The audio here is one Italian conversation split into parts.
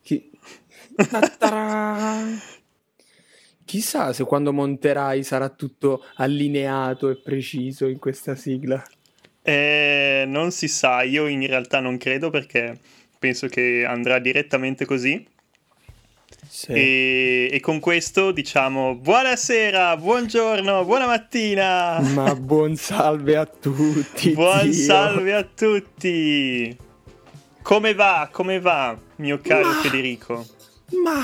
Chi... Chissà se quando monterai sarà tutto allineato e preciso in questa sigla. Eh, non si sa, io in realtà non credo perché penso che andrà direttamente così. Sì. E, e, con questo diciamo buonasera, buongiorno, buona mattina. Ma buon salve a tutti. buon Dio. salve a tutti. Come va? Come va, mio caro ma, Federico? Ma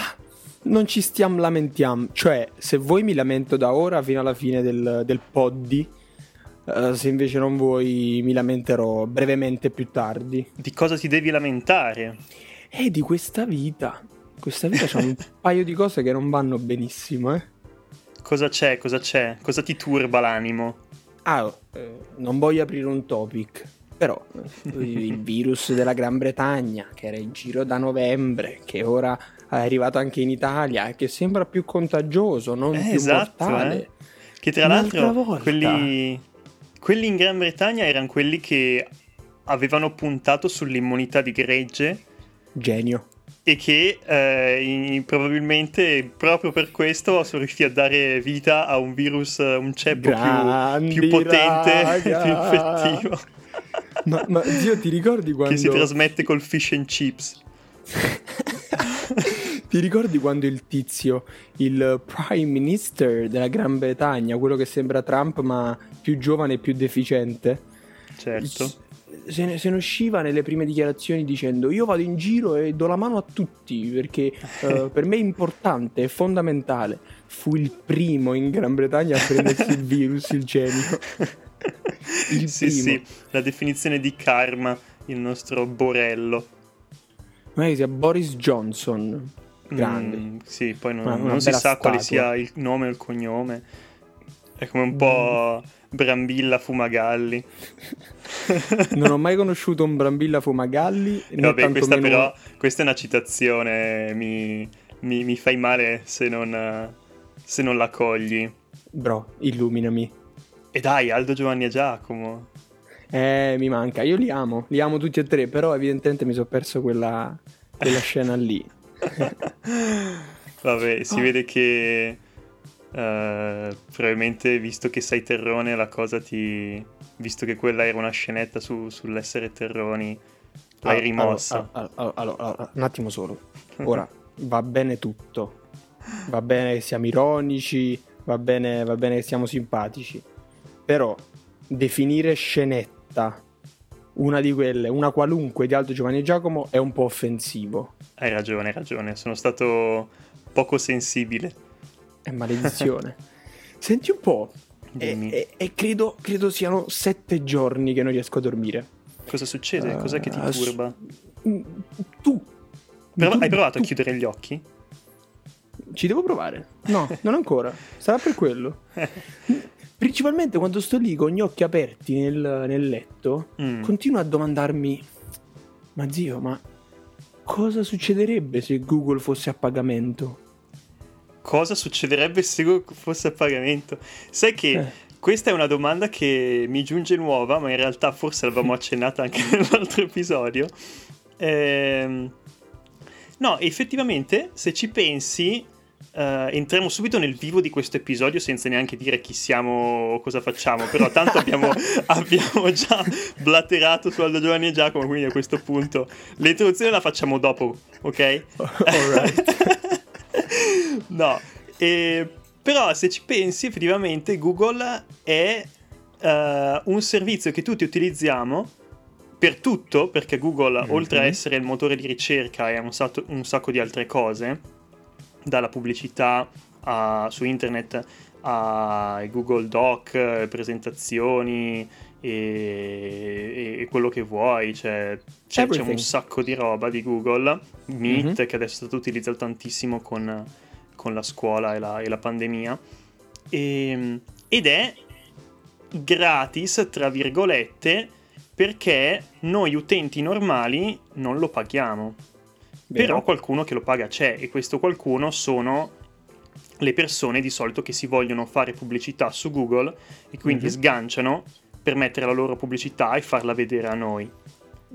non ci stiamo lamentiamo. Cioè, se vuoi mi lamento da ora fino alla fine del, del poddy Uh, se invece non vuoi, mi lamenterò brevemente più tardi. Di cosa ti devi lamentare? Eh, di questa vita. Questa vita c'ha un paio di cose che non vanno benissimo, eh. Cosa c'è? Cosa c'è? Cosa ti turba l'animo? Ah, eh, non voglio aprire un topic, però eh, il virus della Gran Bretagna, che era in giro da novembre, che ora è arrivato anche in Italia, e che sembra più contagioso, non eh, più esatto, mortale. Eh. Che tra l'altro volta. quelli quelli in Gran Bretagna erano quelli che avevano puntato sull'immunità di gregge. Genio. E che eh, probabilmente proprio per questo sono riusciti a dare vita a un virus, un ceppo più, più, potente, più infettivo. Ma, ma zio, ti ricordi quando... Che si trasmette col fish and chips. Ti ricordi quando il tizio, il prime minister della Gran Bretagna, quello che sembra Trump ma più giovane e più deficiente? Certo. Se ne, se ne, usciva nelle prime dichiarazioni dicendo io vado in giro e do la mano a tutti perché uh, per me è importante, è fondamentale. Fu il primo in Gran Bretagna a prendersi il virus, il genio. Il sì, primo. sì, la definizione di karma, il nostro Borello. Ma si chiama Boris Johnson grande. Mm, sì, poi non, non si sa statua. quale sia il nome o il cognome. È come un po' mm. Brambilla Fumagalli. non ho mai conosciuto un Brambilla Fumagalli. Vabbè, questa meno... però questa è una citazione, mi, mi, mi fai male se non, se non la cogli. Bro, illuminami. E dai, Aldo Giovanni e Giacomo. Eh, mi manca. Io li amo, li amo tutti e tre, però evidentemente mi sono perso quella, quella scena lì. Vabbè, si oh. vede che uh, probabilmente visto che sei terrone la cosa ti... visto che quella era una scenetta su, sull'essere terroni, l'hai allora, rimossa. Allora, allora, un attimo solo. Ora, va bene tutto. Va bene che siamo ironici, va bene, va bene che siamo simpatici. Però definire scenetta una di quelle, una qualunque di Aldo Giovanni Giacomo è un po' offensivo. Hai ragione, hai ragione, sono stato poco sensibile. È maledizione. Senti un po', e, e, credo, credo, siano sette giorni che non riesco a dormire. Cosa succede? Uh, Cos'è che ti turba? Su... Tu. Però, tu, hai provato tu. a chiudere gli occhi? Ci devo provare. No, non ancora. Sarà per quello. Principalmente quando sto lì con gli occhi aperti nel, nel letto, mm. continuo a domandarmi: Ma zio, ma cosa succederebbe se Google fosse a pagamento? Cosa succederebbe se fosse a pagamento? Sai che eh. questa è una domanda che mi giunge nuova, ma in realtà forse l'avevamo accennata anche nell'altro episodio. Ehm... No, effettivamente, se ci pensi, Uh, entriamo subito nel vivo di questo episodio senza neanche dire chi siamo o cosa facciamo, però tanto abbiamo, abbiamo, già blatterato su Aldo Giovanni e Giacomo, quindi a questo punto l'introduzione la facciamo dopo, ok? Alright. no, e, però se ci pensi effettivamente Google è uh, un servizio che tutti utilizziamo per tutto, perché Google mm-hmm. oltre a essere il motore di ricerca è un, sacco, un sacco di altre cose dalla pubblicità a, su internet ai Google Doc, presentazioni e, e, quello che vuoi, cioè, c'è, c'è, un sacco di roba di Google, Meet mm-hmm. che adesso è stato utilizzato tantissimo con, con la scuola e la, e la pandemia, e, ehm, ed è gratis, tra virgolette, perché noi utenti normali non lo paghiamo. Vero. Però qualcuno che lo paga c'è e questo qualcuno sono le persone di solito che si vogliono fare pubblicità su Google e quindi mm-hmm. sganciano per mettere la loro pubblicità e farla vedere a noi.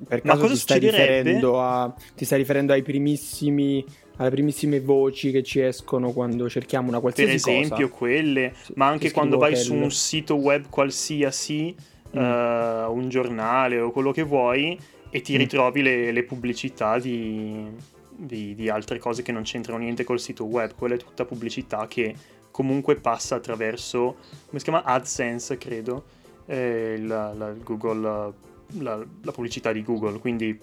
Per Ma cosa ti stai, riferendo a, ti stai riferendo ai primissimi alle primissime voci che ci escono quando cerchiamo una qualsiasi cosa. Per esempio, cosa. quelle, ma anche quando vai su un sito web qualsiasi, mm. uh, un giornale o quello che vuoi, e ti mm. ritrovi le, le pubblicità di, di, di, altre cose che non c'entrano niente col sito web. Quella è tutta pubblicità che comunque passa attraverso, come si chiama? AdSense, credo, eh, la, la, Google, la, la pubblicità di Google. Quindi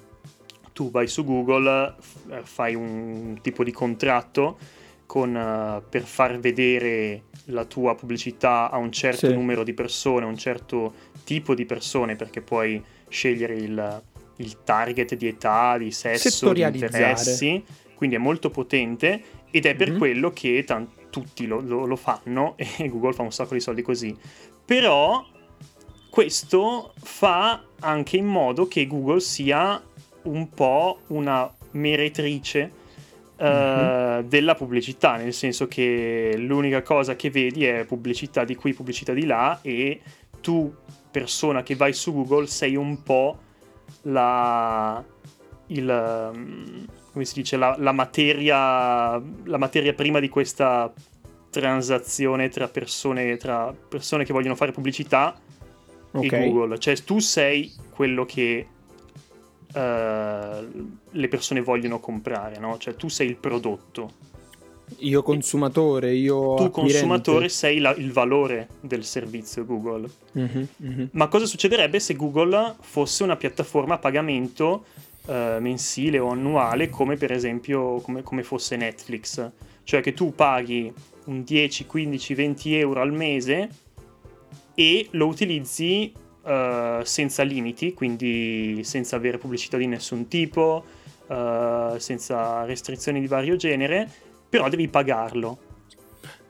tu vai su Google, eh, fai un tipo di contratto con, uh, per far vedere la tua pubblicità a un certo sì. numero di persone, a un certo tipo di persone, perché puoi scegliere il, il target di età, di sesso, di interessi, quindi è molto potente ed è per mm-hmm. quello che t- tutti lo, lo, lo fanno e Google fa un sacco di soldi così. Però questo fa anche in modo che Google sia un po' una meretrice Uh, della pubblicità, nel senso che l'unica cosa che vedi è pubblicità di qui, pubblicità di là e tu, persona che vai su Google, sei un po' la, il, mm, come si dice, la, la, materia, la materia prima di questa transazione tra persone, tra persone che vogliono fare pubblicità okay. e Google. Cioè tu sei quello che uh, le persone vogliono comprare, no? Cioè tu sei il prodotto. Io consumatore, io... Tu consumatore sei la, il valore del servizio Google. Mm-hmm, mm-hmm. Ma cosa succederebbe se Google fosse una piattaforma a pagamento uh, mensile o annuale come per esempio come, come, fosse Netflix? Cioè che tu paghi un 10, 15, 20 euro al mese e lo utilizzi uh, senza limiti, quindi senza avere pubblicità di nessun tipo, uh, senza restrizioni di vario genere però devi pagarlo.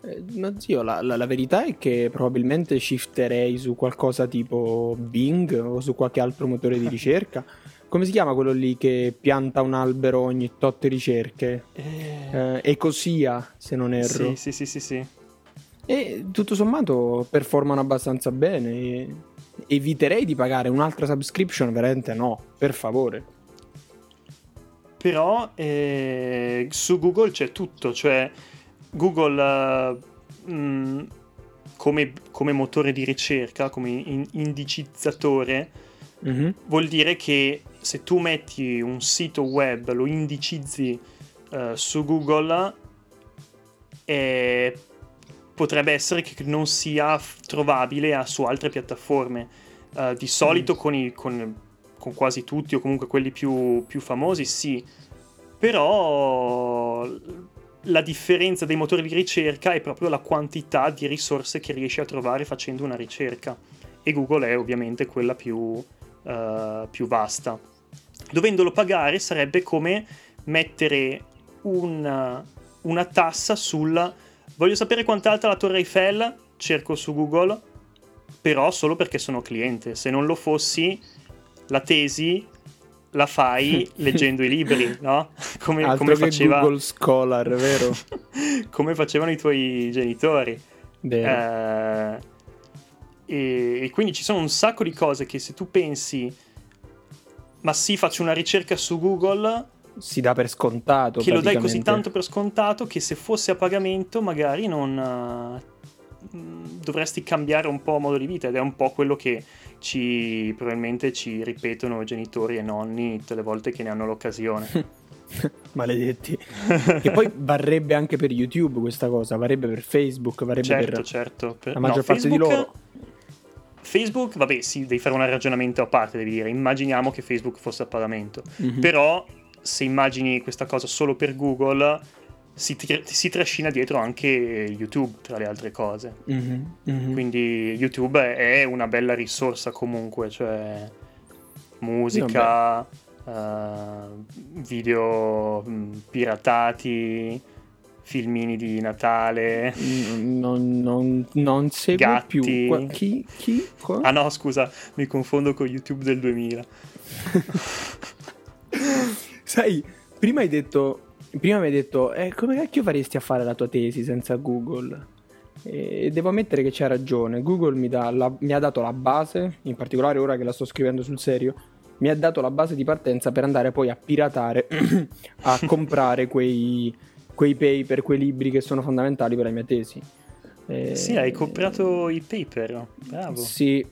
Eh, ma zio, la, la, la, verità è che probabilmente shifterei su qualcosa tipo Bing o su qualche altro motore di ricerca. Come si chiama quello lì che pianta un albero ogni tot ricerche? Eh... Eh, Ecosia, se non erro. Sì, sì, sì, sì, sì. E tutto sommato performano abbastanza bene. Eviterei di pagare un'altra subscription, veramente no, per favore però eh, su Google c'è tutto, cioè Google uh, mh, come, come, motore di ricerca, come in- indicizzatore, mm-hmm. vuol dire che se tu metti un sito web, lo indicizzi uh, su Google, eh, potrebbe essere che non sia trovabile su altre piattaforme. Uh, di solito mm. con, i, con con quasi tutti o comunque quelli più, più famosi, sì. Però la differenza dei motori di ricerca è proprio la quantità di risorse che riesci a trovare facendo una ricerca. E Google è ovviamente quella più, uh, più vasta. Dovendolo pagare sarebbe come mettere una, una tassa sul... Voglio sapere quanto è alta la Torre Eiffel, cerco su Google, però solo perché sono cliente. Se non lo fossi, la tesi la fai leggendo i libri, no? Come, Altro come faceva Google Scholar, vero? come facevano i tuoi genitori. Eh, e, e, quindi ci sono un sacco di cose che se tu pensi, ma sì, faccio una ricerca su Google, si dà per scontato. Che lo dai così tanto per scontato che se fosse a pagamento magari non uh, dovresti cambiare un po' modo di vita ed è un po' quello che ci, probabilmente ci ripetono genitori e nonni tutte le volte che ne hanno l'occasione. Maledetti. che poi varrebbe anche per YouTube questa cosa, varrebbe per Facebook, varrebbe certo, per certo. la maggior no, parte Facebook... di loro. Facebook, vabbè, sì, devi fare un ragionamento a parte, devi dire, immaginiamo che Facebook fosse a pagamento. Mm-hmm. Però se immagini questa cosa solo per Google, si, tra- si, trascina dietro anche YouTube, tra le altre cose. Mm-hmm, mm-hmm. Quindi YouTube è una bella risorsa comunque, cioè musica, uh, video mm, piratati, filmini di Natale. Non, non, non seguo gatti. più. Qua, chi? chi? Qua? Ah no, scusa, mi confondo con YouTube del 2000. Sai, prima hai detto prima mi hai detto, eh, come cacchio faresti a fare la tua tesi senza Google? E devo ammettere che c'ha ragione. Google mi, la, mi, ha dato la base, in particolare ora che la sto scrivendo sul serio, mi ha dato la base di partenza per andare poi a piratare, a comprare quei, quei paper, quei libri che sono fondamentali per la mia tesi. Eh, sì, hai comprato i paper, bravo. Sì,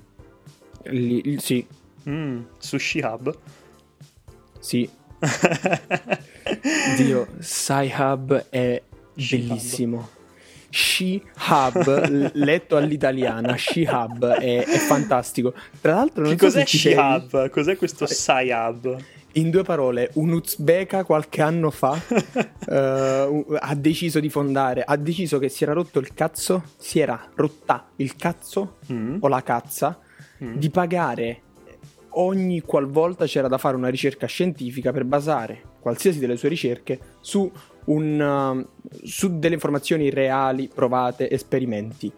li, sì. Mm, Sushi Hub? Sì. Dio, Sci-Hub è bellissimo. She-Hub, letto all'italiana, She-Hub è, è, fantastico. Tra l'altro, non che so cos'è She-Hub? Cos'è questo Sci-Hub? In due parole, un Uzbeka qualche anno fa uh, ha deciso di fondare, ha deciso che si era rotto il cazzo, si era rotta il cazzo mm. o la cazza mm. di pagare ogni qualvolta c'era da fare una ricerca scientifica per basare qualsiasi delle sue ricerche su un, uh, su delle informazioni reali, provate, esperimenti.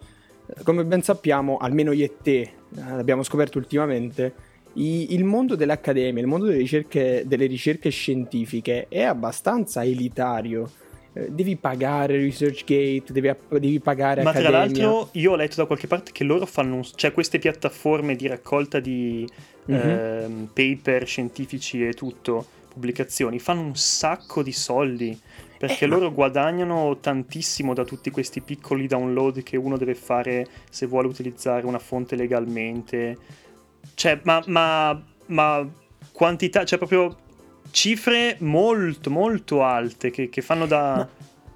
Come ben sappiamo, almeno io e te eh, abbiamo scoperto ultimamente, il mondo delle accademie, il mondo delle ricerche, delle ricerche scientifiche è abbastanza elitario eh, devi pagare ResearchGate, devi, devi pagare Ma Accademia. tra l'altro io ho letto da qualche parte che loro fanno, cioè queste piattaforme di raccolta di mm-hmm. eh, paper scientifici e tutto, pubblicazioni, fanno un sacco di soldi perché eh, loro ma... guadagnano tantissimo da tutti questi piccoli download che uno deve fare se vuole utilizzare una fonte legalmente. Cioè, ma, ma, ma quantità, cioè proprio cifre molto, molto alte che, che fanno da... Ma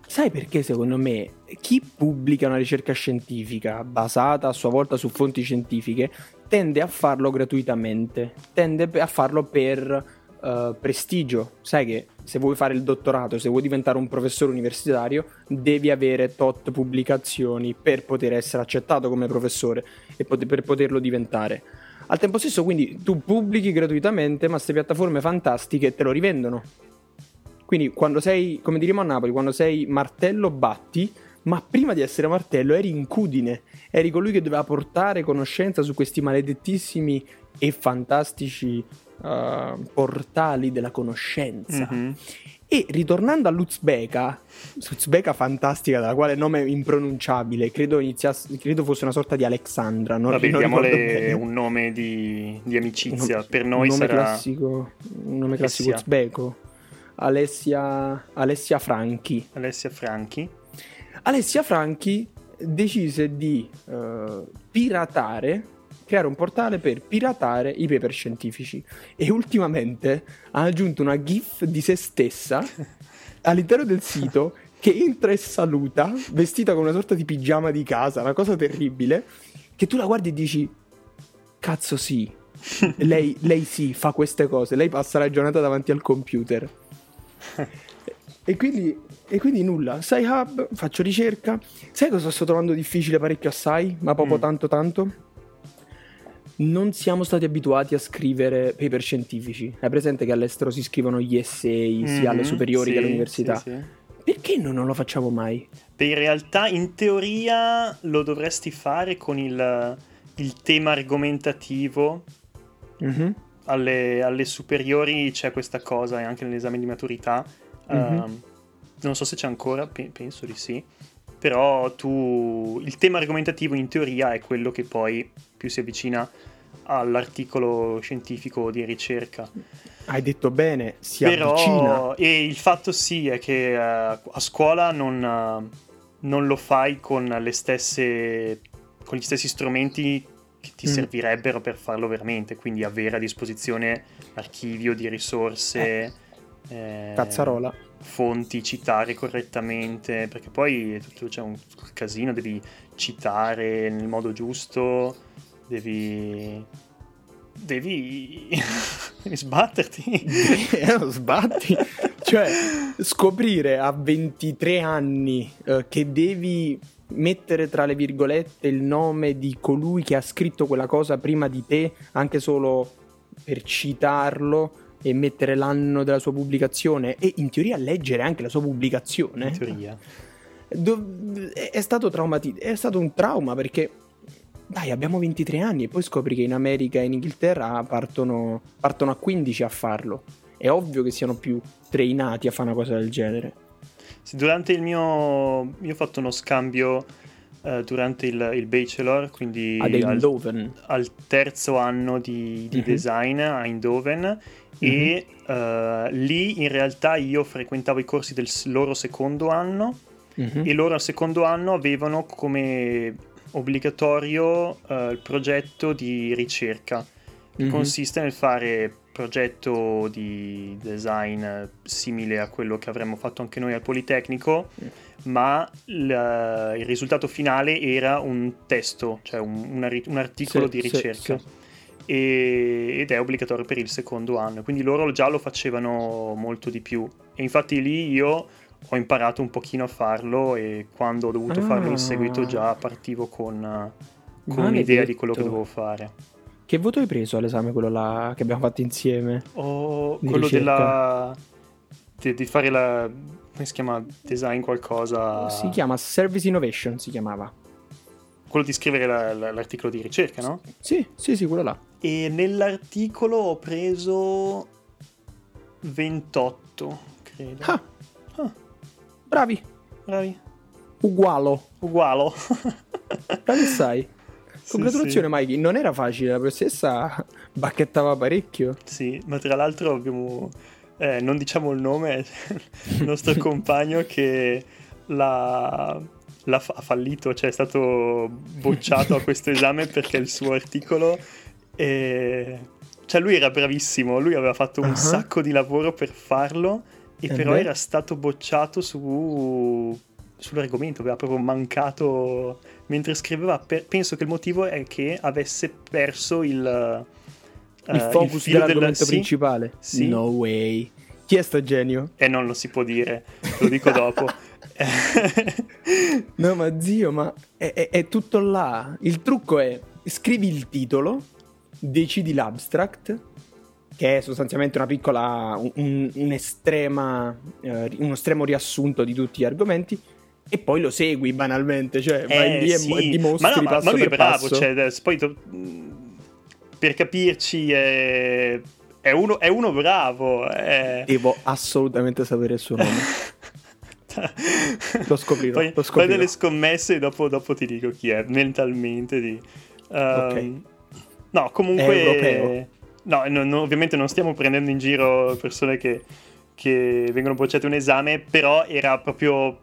sai perché secondo me chi pubblica una ricerca scientifica basata a sua volta su fonti scientifiche tende a farlo gratuitamente, tende a farlo per uh, prestigio. Sai che se vuoi fare il dottorato, se vuoi diventare un professore universitario, devi avere tot pubblicazioni per poter essere accettato come professore e pot- per poterlo diventare. Al tempo stesso, quindi, tu pubblichi gratuitamente, ma queste piattaforme fantastiche te lo rivendono. Quindi, quando sei, come diremo a Napoli, quando sei martello batti, ma prima di essere martello eri incudine, eri colui che doveva portare conoscenza su questi maledettissimi e fantastici uh, portali della conoscenza. Mm-hmm. E ritornando all'Uzbeka, Uzbeka fantastica, dalla quale nome impronunciabile, credo, iniziasse, credo fosse una sorta di Alexandra. Non, Vabbè, diamole un nome di, di amicizia, un, per noi un nome sarà... Classico, un nome classico Alessia. uzbeko. Alessia, Alessia Franchi. Alessia Franchi. Alessia Franchi decise di uh, piratare creare un portale per piratare i paper scientifici e ultimamente ha aggiunto una GIF di se stessa all'interno del sito che entra e saluta vestita con una sorta di pigiama di casa, una cosa terribile, che tu la guardi e dici cazzo sì, lei, lei sì fa queste cose, lei passa la giornata davanti al computer. E quindi, e quindi nulla, Sai Hub, faccio ricerca. Sai cosa sto trovando difficile parecchio assai, ma proprio mm. tanto tanto? Non siamo stati abituati a scrivere paper scientifici. Hai presente che all'estero si scrivono gli essay mm-hmm, sia alle mhm, superiori sì, che all'università? Sì, sì. Perché noi non lo facciamo mai? Beh, in realtà, in teoria, lo dovresti fare con il, il tema argomentativo. Mm-hmm. Alle, alle, superiori c'è questa cosa, e anche nell'esame di maturità. Mm-hmm. Uh, non so se c'è ancora, pe- penso di sì. Però tu. Il tema argomentativo in teoria è quello che poi più si avvicina all'articolo scientifico di ricerca. Hai detto bene, si Però, avvicina. E il fatto sì è che uh, a scuola non, uh, non, lo fai con, le stesse, con gli stessi strumenti che ti mm. servirebbero per farlo veramente, quindi avere a disposizione archivio di risorse. Eh. Eh, Cazzarola. Fonti, citare correttamente, perché poi c'è un casino, devi citare nel modo giusto devi devi, devi sbatterti. eh, sbatti. cioè, scoprire a 23 anni eh, che devi mettere tra le virgolette il nome di colui che ha scritto quella cosa prima di te, anche solo per citarlo e mettere l'anno della sua pubblicazione e in teoria leggere anche la sua pubblicazione. In teoria. è stato traumatico, è stato un trauma perché dai, abbiamo 23 anni e poi scopri che in America e in Inghilterra partono, partono a 15 a farlo. è ovvio che siano più trainati a fare una cosa del genere. Sì, durante il mio... io ho fatto uno scambio uh, durante il, il, bachelor, quindi ad Eindhoven. Al, al terzo anno di, di mm-hmm. design a Eindhoven mm-hmm. e uh, lì in realtà io frequentavo i corsi del loro secondo anno mm-hmm. e loro al secondo anno avevano come obbligatorio uh, il progetto di ricerca che mm-hmm. consiste nel fare progetto di design simile a quello che avremmo fatto anche noi al Politecnico, mm. ma il, il, risultato finale era un testo, cioè un, una, un articolo sì, di ricerca. Sì, sì. E, ed è obbligatorio per il secondo anno, quindi loro già lo facevano molto di più. E infatti lì io ho imparato un pochino a farlo e quando ho dovuto ah. farlo in seguito già partivo con, con un'idea di quello che dovevo fare. Che voto hai preso all'esame quello là che abbiamo fatto insieme? Oh, quello ricerca? della... Di, di, fare la... come si chiama? Design qualcosa... Si chiama Service Innovation, si chiamava. Quello di scrivere la, la, l'articolo di ricerca, no? Sì, sì, sì, quello là. E nell'articolo ho preso 28, credo. Ah. ah. Bravi. Bravi. Ugualo. Ugualo. Bravi sai. Congratulazioni sì, Mikey, non era facile, la professoressa bacchettava parecchio. Sì, ma tra l'altro abbiamo, eh, non diciamo il nome, il nostro compagno che l'ha, l'ha fa- fallito, cioè è stato bocciato a questo esame perché il suo articolo... È... Cioè lui era bravissimo, lui aveva fatto un uh-huh. sacco di lavoro per farlo e uh-huh. però era stato bocciato su sull'argomento, aveva proprio mancato mentre scriveva. Per, penso che il motivo è che avesse perso il, uh, il focus il dell'argomento del, principale. Sì. No way. Chi è sto genio? Eh, non lo si può dire, lo dico dopo. no, ma zio, ma è, è, è tutto là. Il trucco è scrivi il titolo, decidi l'abstract che è sostanzialmente una piccola, un, un estrema, eh, uno estremo riassunto di tutti gli argomenti, e poi lo segui banalmente, cioè eh, vai lì sì. e dimostri ma no, passo ma lui è bravo. Cioè, poi to- per capirci è... È uno, è uno bravo. È... Devo assolutamente sapere il suo nome. lo scoprirò. Fai, lo scoprirò. fai delle scommesse e dopo, dopo, ti dico chi è mentalmente. Di, um, ok. No, comunque. No, no, no, ovviamente non stiamo prendendo in giro persone che, che vengono bocciate un esame, però era proprio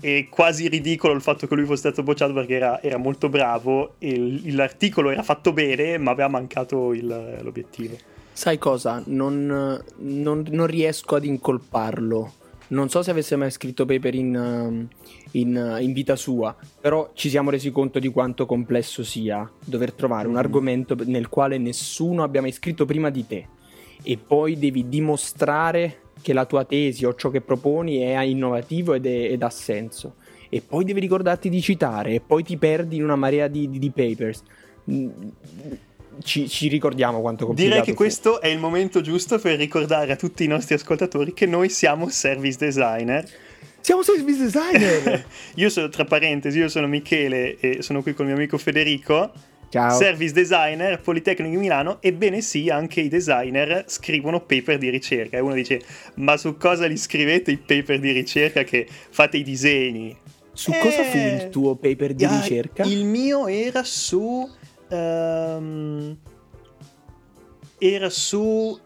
è quasi ridicolo il fatto che lui fosse stato bocciato perché era, era molto bravo e l'articolo era fatto bene ma aveva mancato il, l'obiettivo. Sai cosa? Non, non, non, riesco ad incolparlo. Non so se avesse mai scritto paper in, in, in, vita sua, però ci siamo resi conto di quanto complesso sia dover trovare mm. un argomento nel quale nessuno abbia mai scritto prima di te e poi devi dimostrare che la tua tesi o ciò che proponi è innovativo ed, è, ed ha senso. E poi devi ricordarti di citare, e poi ti perdi in una marea di, di, di papers. Ci, ci, ricordiamo quanto complicato Direi che fu. questo è il momento giusto per ricordare a tutti i nostri ascoltatori che noi siamo service designer. Siamo service designer! io sono, tra parentesi, io sono Michele e sono qui con il mio amico Federico. Ciao. Service designer, Politecnico di Milano, ebbene sì, anche i designer scrivono paper di ricerca. E uno dice, ma su cosa li scrivete i paper di ricerca che fate i disegni? Su eh, cosa fu il tuo paper di ricerca? Il mio era su... Um, era su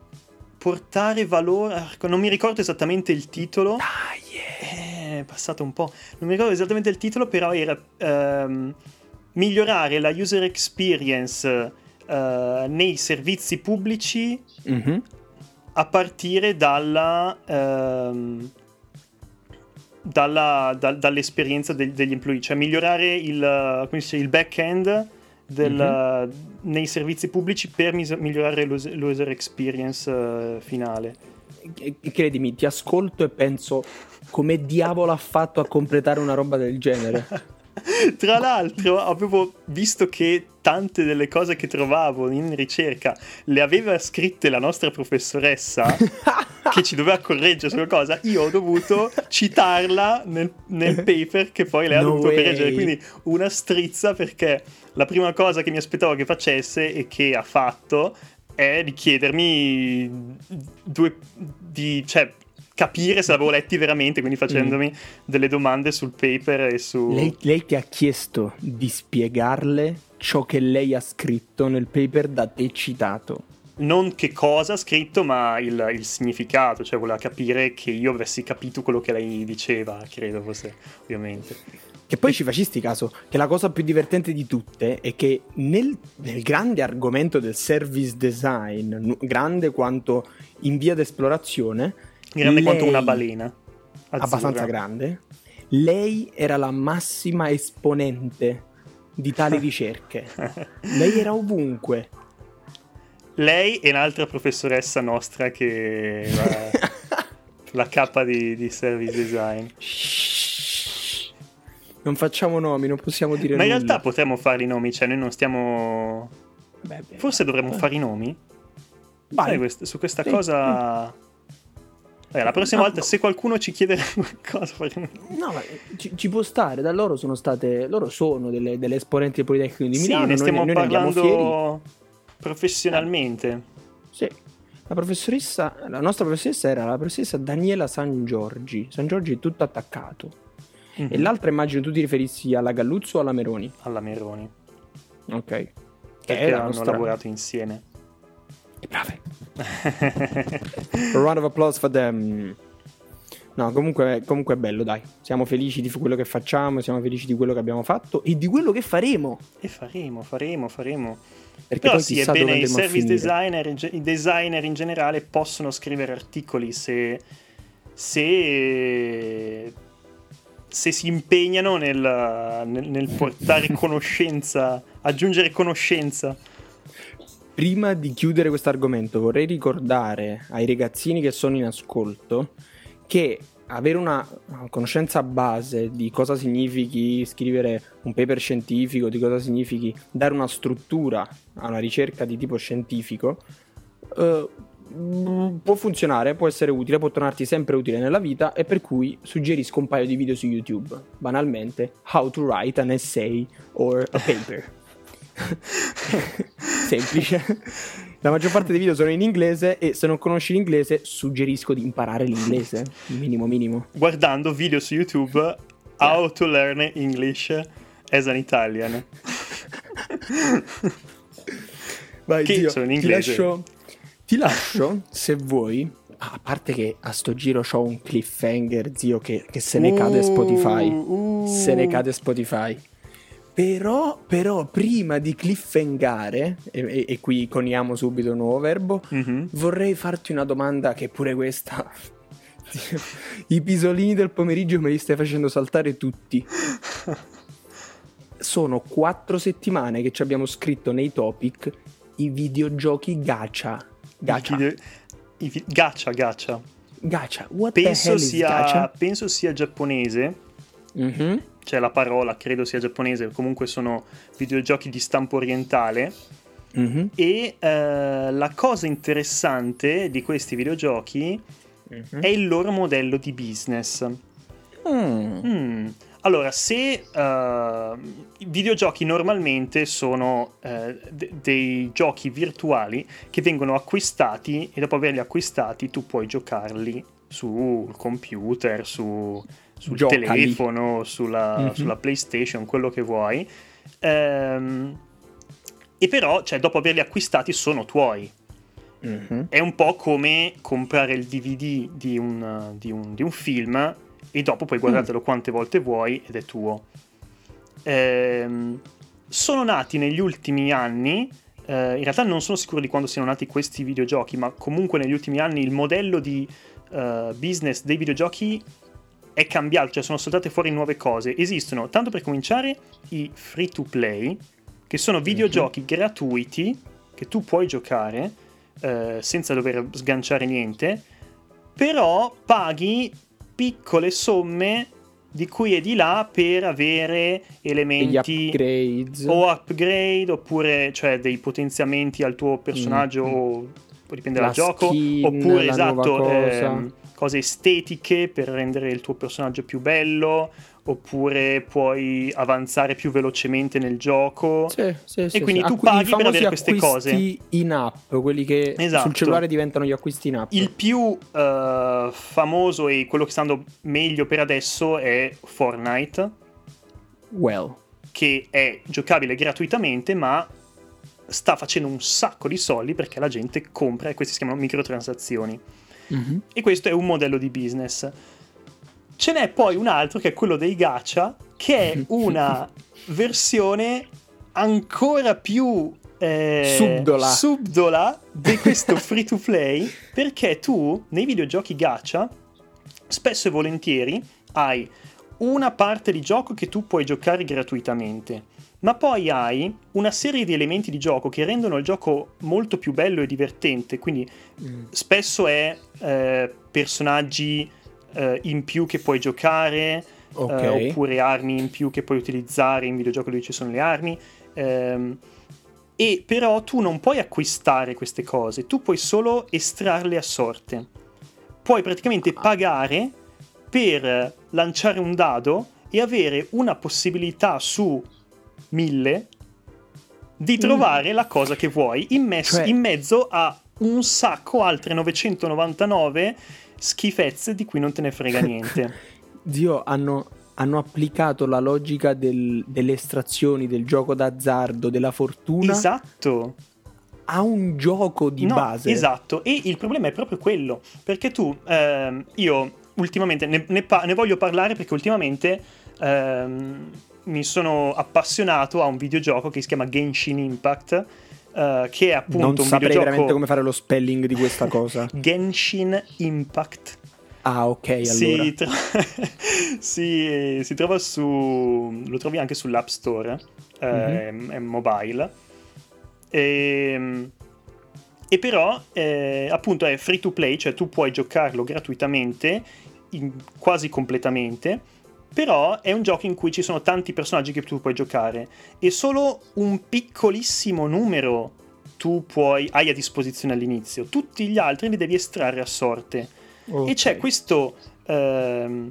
portare valore... Non mi ricordo esattamente il titolo. Ah, yeah. È passato un po'. Non mi ricordo esattamente il titolo, però era... Um, migliorare la user experience uh, nei servizi pubblici mm-hmm. a partire dalla, uh, dalla, da, dall'esperienza de- degli employee, cioè migliorare il, dice, il back-end del, mm-hmm. nei servizi pubblici per mis- migliorare l'user experience uh, finale. Credimi, ti ascolto e penso come diavolo ha fatto a completare una roba del genere. Tra l'altro, avevo visto che tante delle cose che trovavo in ricerca le aveva scritte la nostra professoressa, che ci doveva correggere su qualcosa. Io ho dovuto citarla nel, nel paper che poi lei ha no dovuto way. correggere. Quindi una strizza perché la prima cosa che mi aspettavo che facesse e che ha fatto è di chiedermi due, di, cioè, capire se l'avevo letti veramente, quindi facendomi mm. delle domande sul paper e su... Lei, lei, ti ha chiesto di spiegarle ciò che lei ha scritto nel paper da te citato. Non che cosa ha scritto, ma il, il significato, cioè voleva capire che io avessi capito quello che lei diceva, credo fosse, ovviamente. Che poi ci facesti caso che la cosa più divertente di tutte è che nel, nel grande argomento del service design, grande quanto in via d'esplorazione, grande lei, quanto una balena, azzurra. abbastanza grande, lei era la massima esponente di tali ricerche. lei era ovunque. Lei e un'altra professoressa nostra che la, la capa di, di service design. Non facciamo nomi, non possiamo dire Ma in nulla. realtà potremmo fare i nomi, cioè noi non stiamo... Beh, beh, Forse dovremmo fare i nomi? Quest- su questa sì. cosa... Eh, la prossima no, volta, no. se qualcuno ci chiede qualcosa, faremo... No, ma ci, ci, può stare. Da loro sono state. Loro sono delle, delle esponenti del Politecnico di Milano. Sì, ne stiamo noi, parlando professionalmente. Sì. La professoressa, la nostra professoressa era la professoressa Daniela San Giorgi. San Giorgi è tutto attaccato. Mm-hmm. E l'altra immagino tu ti riferissi alla Galluzzo o alla Meroni? Alla Meroni. Ok. Perché hanno nostra... lavorato insieme. E brave. A round of applause for them. No, comunque, comunque è bello, dai. Siamo felici di quello che facciamo, siamo felici di quello che abbiamo fatto e di quello che faremo. E faremo, faremo, faremo. Perché Però sì, è bene, i service designer, i designer in generale possono scrivere articoli se, se, se si impegnano nel, nel, nel portare conoscenza, aggiungere conoscenza prima di chiudere questo argomento vorrei ricordare ai ragazzini che sono in ascolto che avere una conoscenza base di cosa significhi scrivere un paper scientifico, di cosa significhi dare una struttura a una ricerca di tipo scientifico, eh, può funzionare, può essere utile, può tornarti sempre utile nella vita e per cui suggerisco un paio di video su YouTube, banalmente, how to write an essay or a paper. Semplice. La maggior parte dei video sono in inglese e se non conosci l'inglese suggerisco di imparare l'inglese, minimo minimo. Guardando video su YouTube How to learn English as an Italian. Vai, che zio, sono in inglese. Ti lascio, ti lascio, se vuoi, a parte che a sto giro ho un cliffhanger, zio, che, che se ne cade Spotify. Uh, uh. Se ne cade Spotify. Però, però, prima di cliffhangare, e, e, qui coniamo subito un nuovo verbo, mm-hmm. vorrei farti una domanda che pure questa... I pisolini del pomeriggio me li stai facendo saltare tutti. Sono quattro settimane che ci abbiamo scritto nei topic i videogiochi gacha. Gacha. Video... Vi... Gacha, gacha. Gacha. What penso sia, gacha? Penso sia giapponese. Mm-hmm cioè la parola credo sia giapponese, comunque sono videogiochi di stampo orientale. Mm-hmm. E eh, la cosa interessante di questi videogiochi mm-hmm. è il loro modello di business. Mm. Mm. Allora, se uh, i videogiochi normalmente sono uh, de- dei giochi virtuali che vengono acquistati e dopo averli acquistati tu puoi giocarli sul computer, su, sul Giocali. telefono, sulla, mm-hmm. sulla, PlayStation, quello che vuoi. Ehm, e però, cioè, dopo averli acquistati, sono tuoi. Mm-hmm. È un po' come comprare il DVD di un, di un, di un film e dopo puoi guardartelo mm. quante volte vuoi ed è tuo. Ehm, sono nati negli ultimi anni. Eh, in realtà non sono sicuro di quando siano nati questi videogiochi, ma comunque negli ultimi anni il modello di uh, business dei videogiochi è cambiato, cioè sono saltate fuori nuove cose. Esistono, tanto per cominciare, i free to play, che sono videogiochi mm-hmm. gratuiti che tu puoi giocare eh, senza dover sganciare niente, però paghi piccole somme di qui e di là per avere elementi o upgrade oppure cioè dei potenziamenti al tuo personaggio mm-hmm. o dipende dal gioco oppure esatto ehm, cose estetiche per rendere il tuo personaggio più bello, oppure puoi avanzare più velocemente nel gioco. Sì, sì, e sì, quindi tu i paghi per avere queste cose. acquisti in app, quelli che Esatto. sul cellulare diventano gli acquisti in app. Il più eh, famoso e quello che sta andando meglio per adesso è Fortnite, Well. che è giocabile gratuitamente, ma sta facendo un sacco di soldi perché la gente compra e queste si chiamano microtransazioni. Mhm. E questo è un modello di business. Ce n'è poi un altro che è quello dei gacha, che è una versione ancora più eh, Subdola. subdola di questo free to play, perché tu nei videogiochi gacha spesso e volentieri hai una parte di gioco che tu puoi giocare gratuitamente, ma poi hai una serie di elementi di gioco che rendono il gioco molto più bello e divertente, quindi Mm. spesso è eh, personaggi eh, in più che puoi giocare, Ok. eh, oppure armi in più che puoi utilizzare in videogioco dove ci sono le armi. ehm, e però tu non puoi acquistare queste cose, tu puoi solo estrarle a sorte. Puoi praticamente pagare per lanciare un dado e avere una possibilità su mille di trovare la cosa che vuoi in, mes- Cioè- in mezzo a un sacco altre 999 schifezze di cui non te ne frega niente. Dio, hanno, hanno applicato la logica del- delle estrazioni del gioco d'azzardo, della fortuna, esatto. a un gioco di No, base. Esatto, e il problema è proprio quello, perché tu, ehm, io ultimamente ne, ne pa- ne voglio parlare perché ultimamente ehm, mi sono appassionato a un videogioco che si chiama Genshin Impact, eh, che è appunto Non un saprei videogioco... veramente come fare lo spelling di questa cosa. Genshin Impact. Ah, ok, allora. Si, tro- si- si trova su. Lo trovi anche sull'App Store, eh, Mhm. è mobile. E, e però, eh, appunto, è free to play, cioè tu puoi giocarlo gratuitamente, in- quasi completamente. Però è un gioco in cui ci sono tanti personaggi che tu puoi giocare e solo un piccolissimo numero tu puoi, hai a disposizione all'inizio. Tutti gli altri li devi estrarre a sorte. Ok. E c'è questo, ehm,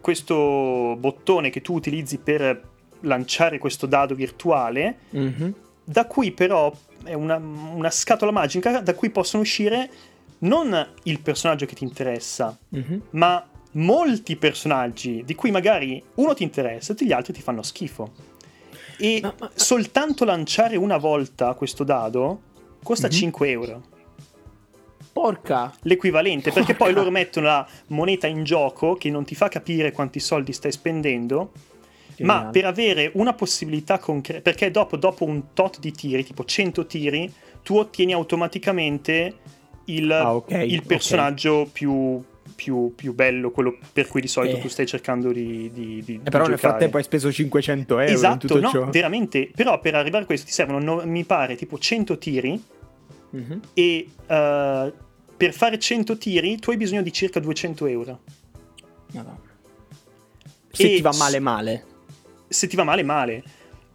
questo bottone che tu utilizzi per lanciare questo dado virtuale, Mhm. da cui però è una, una scatola magica da cui possono uscire non il personaggio che ti interessa, Mhm. ma molti personaggi di cui magari uno ti interessa e tutti gli altri ti fanno schifo. E Ma- ma- soltanto lanciare una volta questo dado costa Mhm. 5 euro Porca. l'equivalente, perché Porca. poi loro mettono la moneta in gioco che non ti fa capire quanti soldi stai spendendo, ma Geniale. per avere una possibilità concreta, perché dopo, dopo un tot di tiri, tipo 100 tiri, tu ottieni automaticamente il, Ah, ok, il personaggio più, più- più bello, quello per cui di solito Eh. tu stai cercando di, di, di- E di però nel giocare. frattempo hai speso 500 euro in Esatto, tutto no, ciò. veramente, però per arrivare a questo ti servono, no- mi pare, tipo 100 tiri, Mhm. e eh, per fare 100 tiri tu hai bisogno di circa 200 euro. Madonna. Se E ti va male male. Se ti va male, male.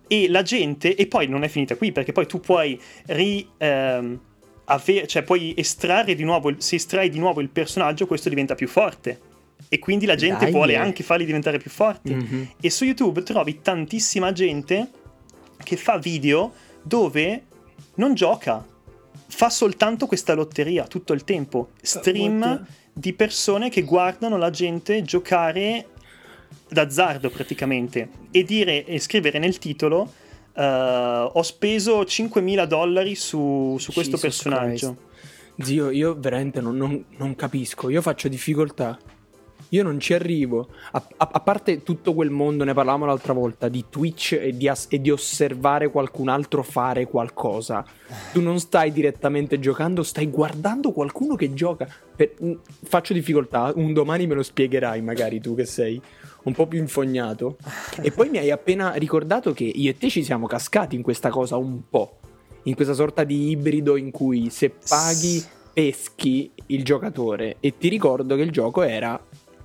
E la gente, e poi non è finita qui, perché poi tu puoi ri, ehm, ave- cioè puoi estrarre di nuovo, il- se estrai di nuovo il personaggio, questo diventa più forte. E quindi la gente Dai. vuole anche farli diventare più forti. Mhm. E su YouTube trovi tantissima gente che fa video dove non gioca, fa soltanto questa lotteria tutto il tempo. Stream what? di persone che guardano la gente giocare d'azzardo praticamente e dire e scrivere nel titolo eh, ho speso 5.000 dollari su, su questo Jesus personaggio. Christ. Zio, io veramente non, non- non capisco. Io faccio difficoltà. Io non ci arrivo. A, a- a parte tutto quel mondo, ne parlavamo l'altra volta, di Twitch e di, as- e di osservare qualcun altro fare qualcosa. Tu non stai direttamente giocando, stai guardando qualcuno che gioca. Per- mm, faccio difficoltà. Un domani me lo spiegherai, magari tu che sei un po' più infognato. E poi mi hai appena ricordato che io e te ci siamo cascati in questa cosa un po'. In questa sorta di ibrido in cui se paghi peschi il giocatore. E ti ricordo che il gioco era.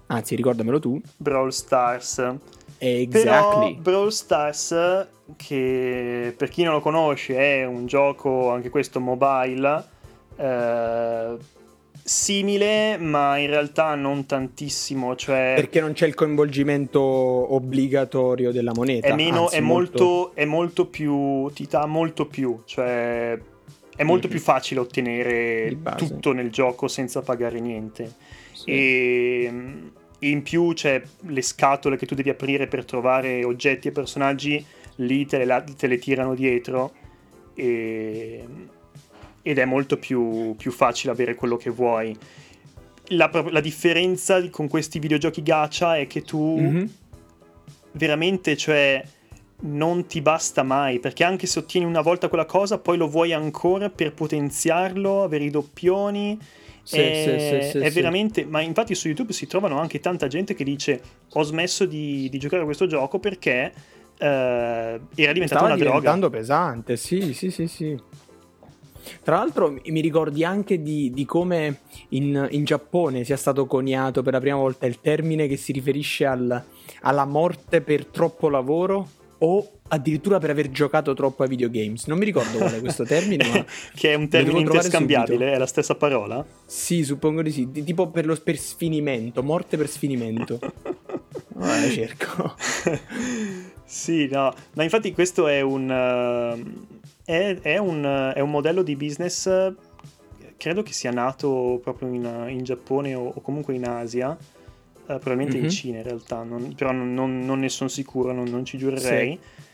Anzi, ricordamelo tu. Brawl Stars. Exactly. Però Brawl Stars, che per chi non lo conosce è un gioco, anche questo mobile, eh, simile, ma in realtà non tantissimo. Cioè... Perché non c'è il coinvolgimento obbligatorio della moneta. È, meno, anzi, è, molto... Molto, è molto più. ti dà molto più. Cioè, è molto mm-hmm. più facile ottenere tutto nel gioco senza pagare niente. Sì. E in più c'è le scatole che tu devi aprire per trovare oggetti e personaggi, lì te le, te le tirano dietro. E ed è molto più, più facile avere quello che vuoi. La, la, differenza con questi videogiochi gacha è che tu mm-hmm. veramente, cioè, non ti basta mai, perché anche se ottieni una volta quella cosa, poi lo vuoi ancora per potenziarlo, avere i doppioni. Sì, è, sì, sì, è veramente, ma infatti su YouTube si trovano anche tanta gente che dice: Ho smesso di, di giocare a questo gioco perché uh, era diventata Stava una droga. Stava diventando pesante, sì, sì, sì, sì. Tra l'altro mi ricordi anche di, di come in, in, Giappone sia stato coniato per la prima volta il termine che si riferisce al, alla morte per troppo lavoro o addirittura per aver giocato troppo ai videogames. Non mi ricordo qual è questo termine, ma che è un termine interscambiabile, è la stessa parola? Sì, suppongo di sì, tipo per lo per sfinimento, morte per sfinimento. Ora cerco. sì, no, ma infatti questo è un uh è, è, un, è un, modello di business, credo che sia nato proprio in, in Giappone o, o, comunque in Asia, eh, probabilmente mm-hmm. in mhm. Cina in realtà, non, però non, non, non, ne sono sicuro, non, ci giurerei. Sì.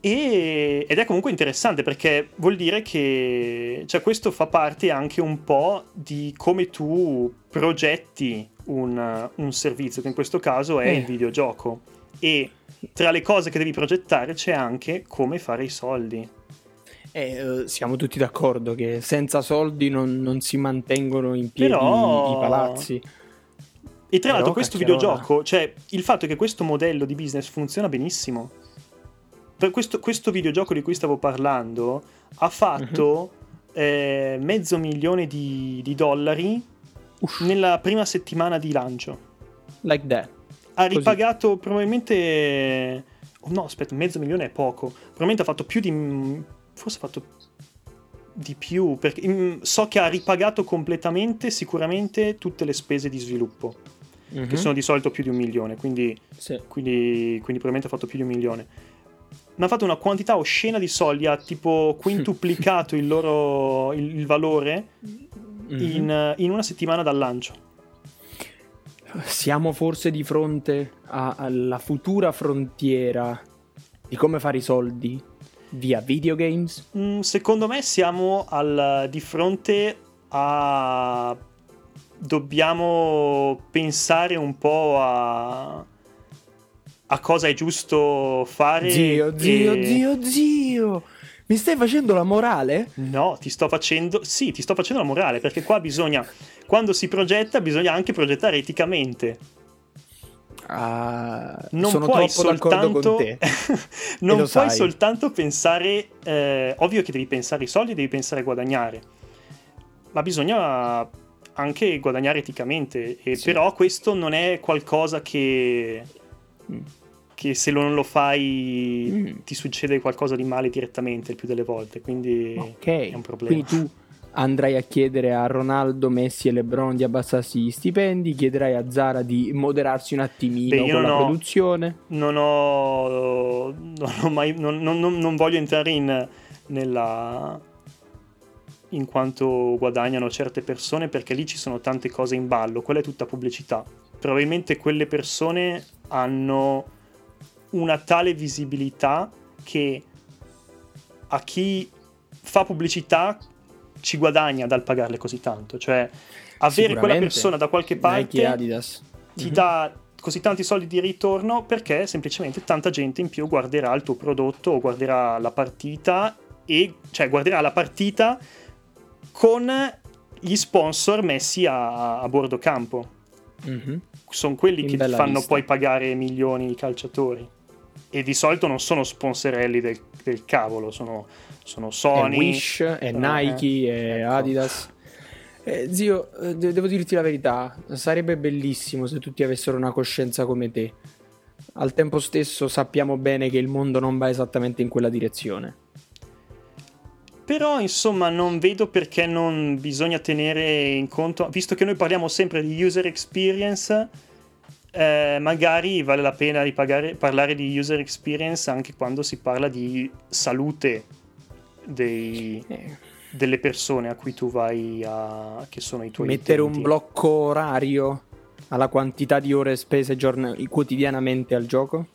E, ed è comunque interessante perché vuol dire che cioè, questo fa parte anche un po' di come tu progetti un, un servizio, che in questo caso è eh. il videogioco. E tra le cose che devi progettare c'è anche come fare i soldi. Eh, siamo tutti d'accordo che senza soldi non, non si mantengono in piedi Però... i palazzi. E tra l'altro questo videogioco, cioè il fatto che questo modello di business funziona benissimo. Per questo, questo videogioco di cui stavo parlando ha fatto uh-huh. eh, mezzo milione di, di dollari Uff. nella prima settimana di lancio. Like that. Ha ripagato Così. probabilmente... Oh no, aspetta, mezzo milione è poco. Probabilmente ha fatto più di forse ha fatto di più, perché so che ha ripagato completamente sicuramente tutte le spese di sviluppo, mm-hmm. che mhm. sono di solito più di un milione, quindi, sì. quindi, quindi probabilmente ha fatto più di un milione. Ma ha fatto una quantità oscena di soldi, ha tipo quintuplicato il loro il, il valore mm-hmm. in, in una settimana dal lancio. Siamo forse di fronte alla futura frontiera di come fare i soldi via videogames? Mm, secondo me siamo al, di fronte a... Dobbiamo pensare un po' a, a cosa è giusto fare. Zio, zio, e... zio, zio. Mi stai facendo la morale? No, ti sto facendo. Sì, ti sto facendo la morale perché qua bisogna. Quando si progetta, bisogna anche progettare eticamente. Uh, non puoi soltanto, non puoi sai. soltanto pensare, eh, ovvio che devi pensare ai soldi, devi pensare a guadagnare, ma bisogna anche guadagnare eticamente, e sì. però questo non è qualcosa che, mm. che se non lo fai mm. ti succede qualcosa di male direttamente il più delle volte, quindi okay. è un problema. Quindi tu andrai a chiedere a Ronaldo, Messi e LeBron di abbassarsi gli stipendi, chiederai a Zara di moderarsi un attimino Beh, con la ho, produzione. Non ho, non, ho mai, non, non, non voglio entrare in, nella, in quanto guadagnano certe persone perché lì ci sono tante cose in ballo, quella è tutta pubblicità. Probabilmente quelle persone hanno una tale visibilità che a chi fa pubblicità ci guadagna dal pagarle così tanto. Cioè, avere quella persona da qualche parte Adidas. ti mm-hmm. dà così tanti soldi di ritorno perché semplicemente tanta gente in più guarderà il tuo prodotto o guarderà la partita e cioè guarderà la partita con gli sponsor messi a, a bordo campo. Mm-hmm. Sono quelli in che ti fanno vista. poi pagare milioni i calciatori. E di solito non sono sponsorelli del, del cavolo, sono sono Sony, è Wish, è Nike, è ecco. Adidas. Eh, zio, eh, devo dirti la verità, sarebbe bellissimo se tutti avessero una coscienza come te. Al tempo stesso sappiamo bene che il mondo non va esattamente in quella direzione. però insomma non vedo perché non bisogna tenere in conto, visto che noi parliamo sempre di user experience, eh, magari vale la pena ripagare, parlare di user experience anche quando si parla di salute dei, eh. delle persone a cui tu vai a... che sono i tuoi Mettere utenti. un blocco orario alla quantità di ore spese giorn- quotidianamente al gioco?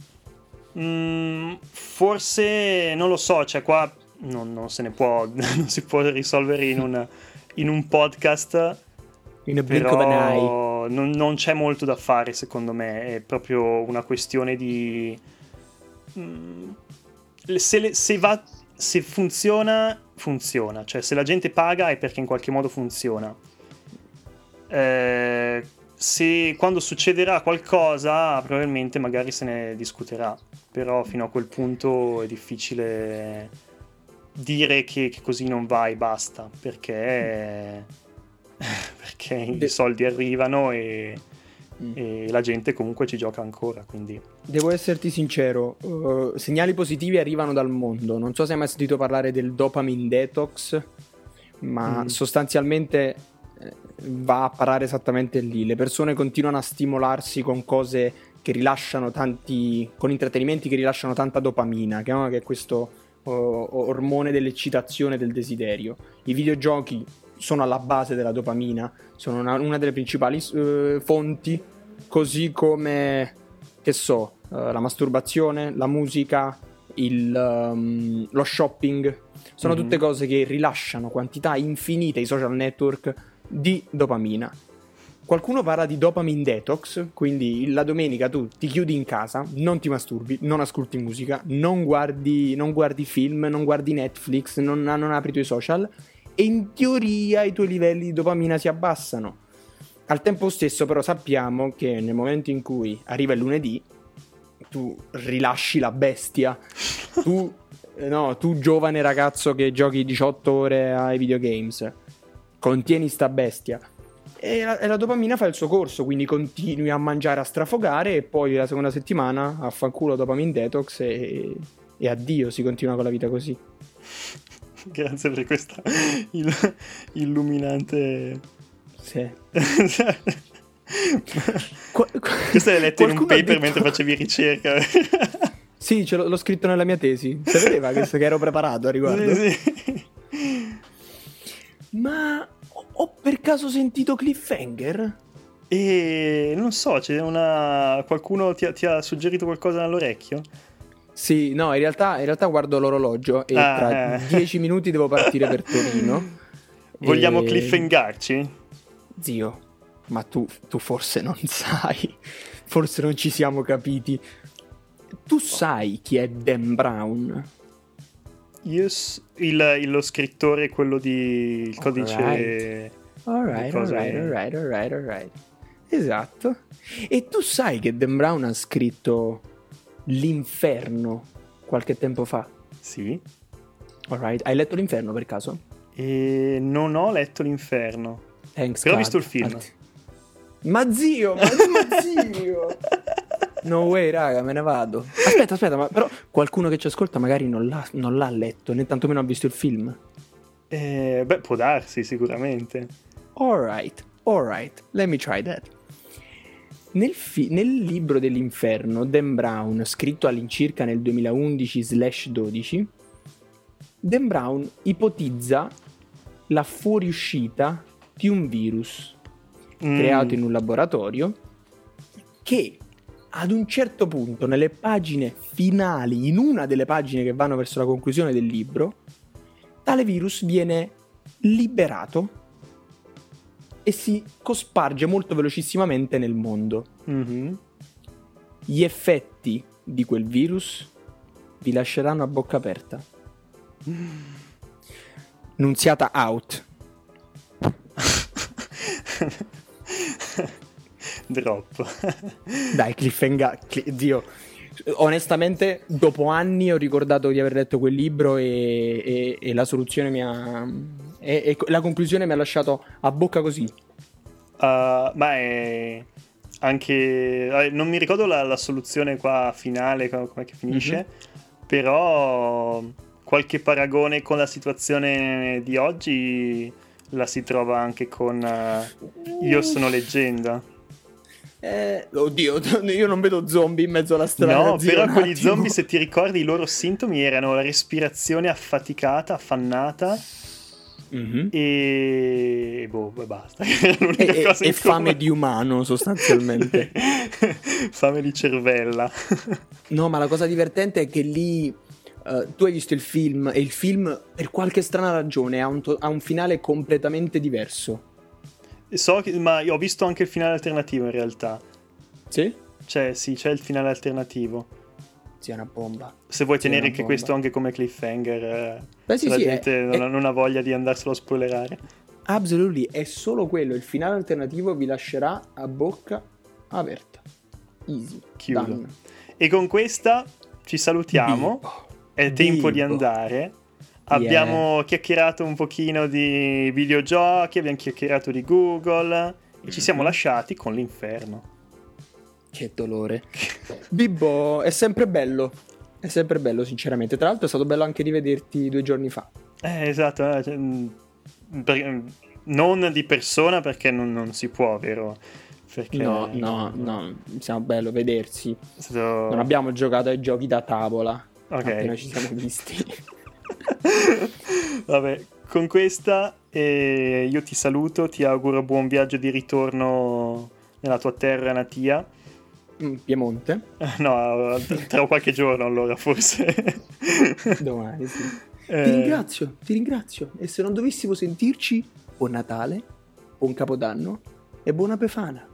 Mm, forse non lo so, cioè qua non, non se ne può, non si può risolvere in un, in un podcast. In a blink eye non, non, c'è molto da fare secondo me, è proprio una questione di... Mm, se, le, se, va, se funziona, funziona, cioè se la gente paga è perché in qualche modo funziona. Eh, se quando succederà qualcosa probabilmente magari se ne discuterà, però fino a quel punto è difficile dire che, che così non va e basta, perché perché i soldi arrivano e, mm. e, la gente comunque ci gioca ancora. Quindi. Devo esserti sincero, uh, segnali positivi arrivano dal mondo. Non so se hai mai sentito parlare del dopamine detox, ma mm. sostanzialmente eh, va a parare esattamente lì. Le persone continuano a stimolarsi con cose che rilasciano tanti, con intrattenimenti che rilasciano tanta dopamina, che è questo uh, ormone dell'eccitazione, del desiderio. I videogiochi sono alla base della dopamina, sono una, una delle principali uh, fonti, così come, che so, uh, la masturbazione, la musica, il, um, lo shopping, sono mm-hmm. tutte cose che rilasciano quantità infinite ai social network di dopamina. Qualcuno parla di dopamine detox, quindi la domenica tu ti chiudi in casa, non ti masturbi, non ascolti musica, non guardi, non guardi film, non guardi Netflix, non, non apri i tuoi social e in teoria i tuoi livelli di dopamina si abbassano. Al tempo stesso però sappiamo che nel momento in cui arriva il lunedì tu rilasci la bestia, tu, eh, no, tu giovane ragazzo che giochi 18 ore ai videogames, contieni sta bestia. E la, e la, dopamina fa il suo corso, quindi continui a mangiare, a strafogare e poi la seconda settimana affanculo dopamine detox e, e addio, si continua con la vita così. Grazie per questa il- illuminante. Sì. Questo l'hai letto in un paper detto... mentre facevi ricerca. sì, l'ho, l'ho, scritto nella mia tesi. Si vedeva che, che ero preparato a riguardo. Sì, sì. Ma ho per caso sentito Cliffhanger? E non so, c'è una. qualcuno ti ha, ti ha suggerito qualcosa nell'orecchio? Sì, no, in realtà, in realtà guardo l'orologio e ah, tra eh. dieci minuti devo partire per Torino. Vogliamo e... cliffhangarci? Zio, ma tu, tu forse non sai, forse non ci siamo capiti. Tu sai chi è Dan Brown? Io s- il, il, lo scrittore, quello di il codice. Alright, alright, alright, alright, alright. Esatto. E tu sai che Dan Brown ha scritto L'Inferno qualche tempo fa. Sì. Alright, hai letto L'Inferno per caso? E non ho letto L'Inferno. Thanks Però ho visto il film. Alt- ma zio, ma, ma zio! No way, raga, me ne vado. Aspetta, aspetta, ma però qualcuno che ci ascolta magari non l'ha, non l'ha letto, né tantomeno ha visto il film. Eh, beh, può darsi, sicuramente. Alright, alright, let me try that. Nel, fi- nel, libro dell'inferno, Dan Brown, scritto all'incirca nel 2011-12, Dan Brown ipotizza la fuoriuscita di un virus mm. creato in un laboratorio che ad un certo punto, nelle pagine finali, in una delle pagine che vanno verso la conclusione del libro, tale virus viene liberato e si cosparge molto velocissimamente nel mondo. Mm-hmm. Gli effetti di quel virus vi lasceranno a bocca aperta. Nunziata out. Drop. Dai, cliffhanger. Cli- Dio. Onestamente, dopo anni ho ricordato di aver letto quel libro e, e, e la soluzione mi ha, e, e, la conclusione mi ha lasciato a bocca così. Uh, ma è anche. Non mi ricordo la, la soluzione qua finale, come che finisce. Mm-hmm. Però qualche paragone con la situazione di oggi la si trova anche con uh, Io sono leggenda. Eh, oddio, io non vedo zombie in mezzo alla strada. No, però con gli zombie, se ti ricordi, i loro sintomi erano la respirazione affaticata, affannata. Mm-hmm. E boh, basta. e, e fame di umano, sostanzialmente. fame di cervella. no, ma la cosa divertente è che lì Uh, tu hai visto il film e il film, per qualche strana ragione, ha un, to- ha un finale completamente diverso. So che, ma io ho visto anche il finale alternativo in realtà. Sì? C'è, sì, c'è il finale alternativo. Sì, è una bomba. Se vuoi sì, tenere anche questo anche come cliffhanger, eh, Beh, sì, la sì, gente è, non, è... non, ha voglia di andarselo a spoilerare. Absolutely, è solo quello. Il finale alternativo vi lascerà a bocca aperta. Easy. Chiudo. Done. E con questa ci salutiamo. Bibo. È tempo di andare. Abbiamo yeah. chiacchierato un pochino di videogiochi, abbiamo chiacchierato di Google e ci siamo mm-hmm. lasciati con l'inferno. Che dolore. Bibbo, è sempre bello. È sempre bello, sinceramente. Tra l'altro è stato bello anche rivederti due giorni fa. Eh, esatto. Eh, cioè, mm, per, mm, non di persona perché non, non si può, vero? Perché... No, no, no, siamo bello vedersi. Stato... Non abbiamo giocato ai giochi da tavola. Ok. Appena ci siamo visti. Vabbè, con questa eh, io ti saluto, ti auguro buon viaggio di ritorno nella tua terra natia. Mm, Piemonte? No, tra qualche giorno allora forse. Domani, sì. Eh... Ti ringrazio, ti ringrazio. E se non dovessimo sentirci, buon Natale, buon Capodanno e buona Befana.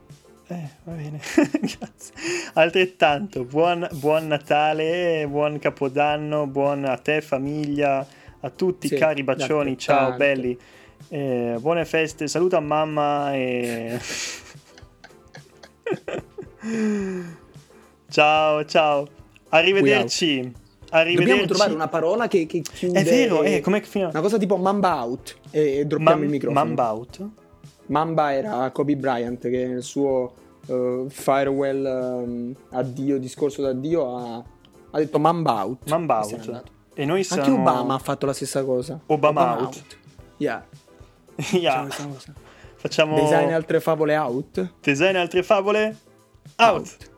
Eh, va bene, grazie. Altrettanto, buon, buon, Natale, buon Capodanno, buon a te famiglia, a tutti sì, cari bacioni, ciao belli. Eh, buone feste, saluta mamma e... ciao, ciao. Arrivederci. Arrivederci. Dobbiamo trovare una parola che, che chiude... È vero, eh, com'è che Una cosa tipo mamba out e, e droppiamo Man- il microfono. Mamba out? Mamba era Kobe Bryant che nel suo uh, farewell um, addio, discorso d'addio ha, ha detto Mamba out. Mamba out. E noi siamo... Anche Obama ha fatto la stessa cosa. Obama, Obama out. out. Yeah. yeah. Facciamo... Design altre favole out. Design altre favole out. out.